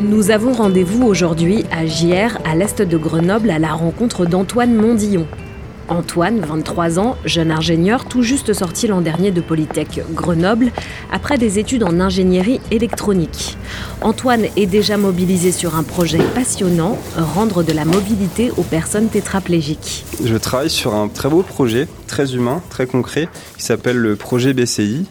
Nous avons rendez-vous aujourd'hui à Gières, à l'est de Grenoble, à la rencontre d'Antoine Mondillon. Antoine, 23 ans, jeune ingénieur tout juste sorti l'an dernier de Polytech Grenoble après des études en ingénierie électronique. Antoine est déjà mobilisé sur un projet passionnant, rendre de la mobilité aux personnes tétraplégiques. Je travaille sur un très beau projet, très humain, très concret, qui s'appelle le projet BCI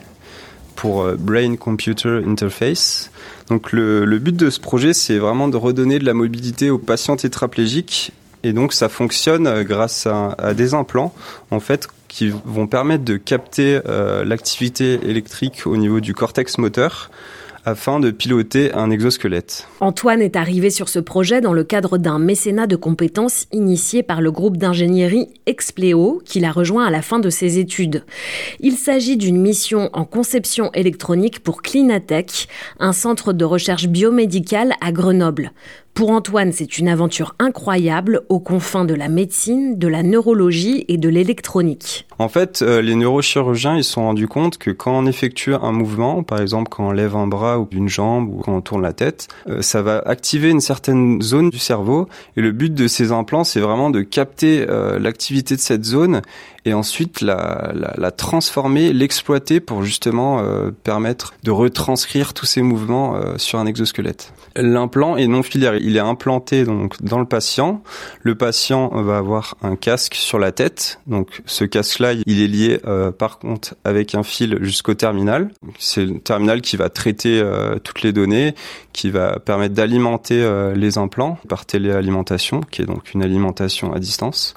pour euh, Brain Computer Interface. Donc le, but de ce projet, c'est vraiment de redonner de la mobilité aux patients tétraplégiques. Et donc ça fonctionne euh, grâce à, à des implants, en fait, qui vont permettre de capter euh, l'activité électrique au niveau du cortex moteur afin de piloter un exosquelette. Antoine est arrivé sur ce projet dans le cadre d'un mécénat de compétences initié par le groupe d'ingénierie Expleo qu'il a rejoint à la fin de ses études. Il s'agit d'une mission en conception électronique pour Clinatech, un centre de recherche biomédicale à Grenoble. Pour Antoine, c'est une aventure incroyable aux confins de la médecine, de la neurologie et de l'électronique. En fait, euh, les neurochirurgiens, ils se sont rendus compte que quand on effectue un mouvement, par exemple quand on lève un bras ou une jambe ou quand on tourne la tête, euh, ça va activer une certaine zone du cerveau. Et le but de ces implants, c'est vraiment de capter euh, l'activité de cette zone et ensuite la, transformer, l'exploiter pour justement permettre de retranscrire tous ces mouvements sur un exosquelette. L'implant est non filaire, il est implanté donc dans le patient. Le patient va avoir un casque sur la tête, donc ce casque-là, il est lié euh, par contre avec un fil jusqu'au terminal. C'est le terminal qui va traiter euh, toutes les données, qui va permettre d'alimenter euh, les implants par téléalimentation, qui est donc une alimentation à distance.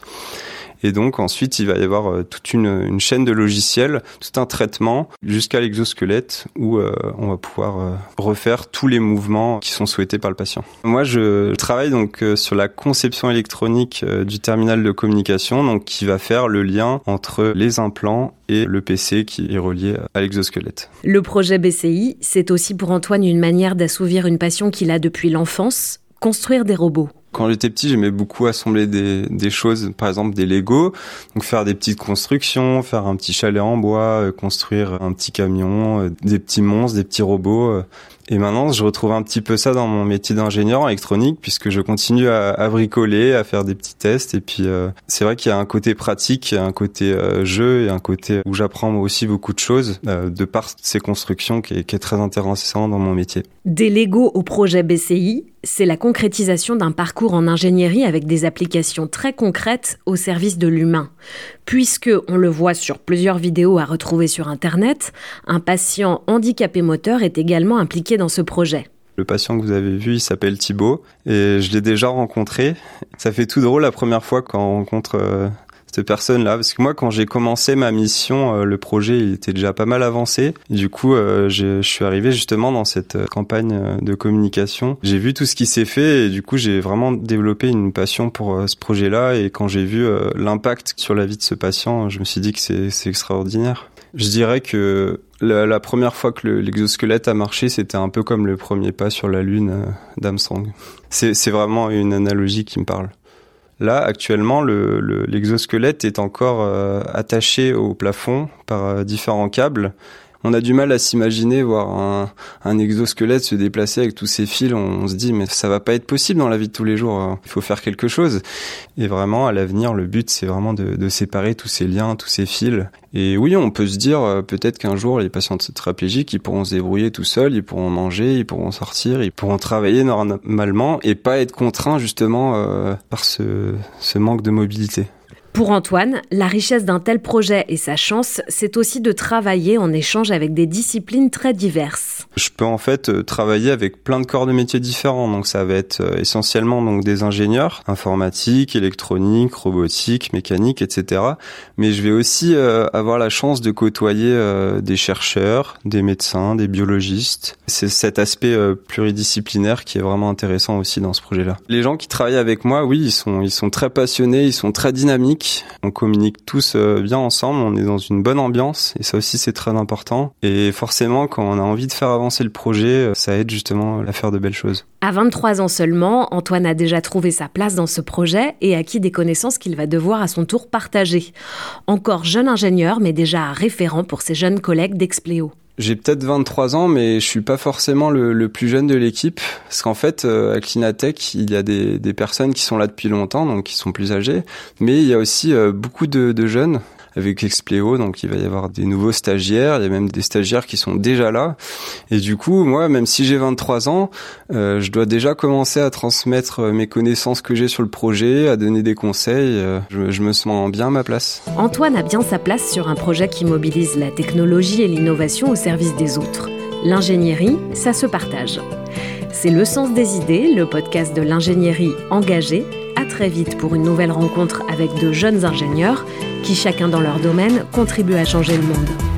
Et donc ensuite, il va y avoir euh, toute une, chaîne de logiciels, tout un traitement jusqu'à l'exosquelette où euh, on va pouvoir euh, refaire tous les mouvements qui sont souhaités par le patient. Moi, je travaille donc sur la conception électronique du terminal de communication, donc qui va faire le lien entre les implants et le PC qui est relié à l'exosquelette. Le projet BCI, c'est aussi pour Antoine une manière d'assouvir une passion qu'il a depuis l'enfance, construire des robots. Quand j'étais petit, j'aimais beaucoup assembler des, choses, par exemple des Lego, donc faire des petites constructions, faire un petit chalet en bois, euh, construire un petit camion, euh, des petits monstres, des petits robots. euh. Et maintenant, je retrouve un petit peu ça dans mon métier d'ingénieur en électronique, puisque je continue à, bricoler, à faire des petits tests. Et puis, c'est vrai qu'il y a un côté pratique, un côté jeu et un côté où j'apprends aussi beaucoup de choses de par ces constructions qui est, qui est très intéressant dans mon métier. Des Lego au projet BCI, c'est la concrétisation d'un parcours en ingénierie avec des applications très concrètes au service de l'humain. Puisque, on le voit sur plusieurs vidéos à retrouver sur Internet, un patient handicapé moteur est également impliqué dans ce projet. Le patient que vous avez vu, il s'appelle Thibaut et je l'ai déjà rencontré. Ça fait tout drôle la première fois quand on rencontre euh, cette personne-là. Parce que moi, quand j'ai commencé ma mission, euh, le projet il était déjà pas mal avancé. Du coup, euh, je suis arrivé justement dans cette euh, campagne de communication. J'ai vu tout ce qui s'est fait et du coup, j'ai vraiment développé une passion pour ce projet-là. Et quand j'ai vu l'impact sur la vie de ce patient, je me suis dit que c'est extraordinaire. Je dirais que la, première fois que l'exosquelette a marché, c'était un peu comme le premier pas sur la Lune d'Armstrong. C'est vraiment une analogie qui me parle. Là, actuellement, l'exosquelette le, le, est encore euh, attaché au plafond par euh, différents câbles. On a du mal à s'imaginer voir un, un, exosquelette se déplacer avec tous ces fils. On, se dit mais ça va pas être possible dans la vie de tous les jours. Hein. Il faut faire quelque chose. Et vraiment, à l'avenir, le but c'est vraiment de, de, séparer tous ces liens, tous ces fils. Et oui, on peut se dire euh, peut-être qu'un jour les patients tétraplégiques ils pourront se débrouiller tout seuls, ils pourront manger, ils pourront sortir, ils pourront travailler normalement et pas être contraints justement euh, par ce, ce manque de mobilité. Pour Antoine, la richesse d'un tel projet et sa chance, c'est aussi de travailler en échange avec des disciplines très diverses. Je peux en fait euh, travailler avec plein de corps de métiers différents. Donc ça va être euh, essentiellement donc des ingénieurs, informatique, électronique, robotique, mécanique, etc. Mais je vais aussi euh, avoir la chance de côtoyer des chercheurs, des médecins, des biologistes. C'est cet aspect pluridisciplinaire qui est vraiment intéressant aussi dans ce projet-là. Les gens qui travaillent avec moi, oui, ils sont ils sont très passionnés, ils sont très dynamiques on communique tous euh, bien ensemble, on est dans une bonne ambiance et ça aussi c'est très important. Et forcément, quand on a envie de faire avancer le projet, euh, ça aide justement à faire de belles choses. À 23 ans seulement, Antoine a déjà trouvé sa place dans ce projet et acquis des connaissances qu'il va devoir à son tour partager. Encore jeune ingénieur, mais déjà référent pour ses jeunes collègues d'Expléo. J'ai peut-être 23 ans, mais je suis pas forcément le, plus jeune de l'équipe, parce qu'en fait, euh, à Clinatech, il y a des, personnes qui sont là depuis longtemps, donc qui sont plus âgées, mais il y a aussi euh, beaucoup de, de jeunes avec Expléo, donc il va y avoir des nouveaux stagiaires, il y a même des stagiaires qui sont déjà là. Et du coup, moi, même si j'ai 23 ans, euh, je dois déjà commencer à transmettre mes connaissances que j'ai sur le projet, à donner des conseils. Euh, je, je me sens bien à ma place. Antoine a bien sa place sur un projet qui mobilise la technologie et l'innovation au service des autres. L'ingénierie, ça se partage. C'est Le Sens des idées, le podcast de l'ingénierie engagée. Très vite pour une nouvelle rencontre avec de jeunes ingénieurs qui, chacun dans leur domaine, contribuent à changer le monde.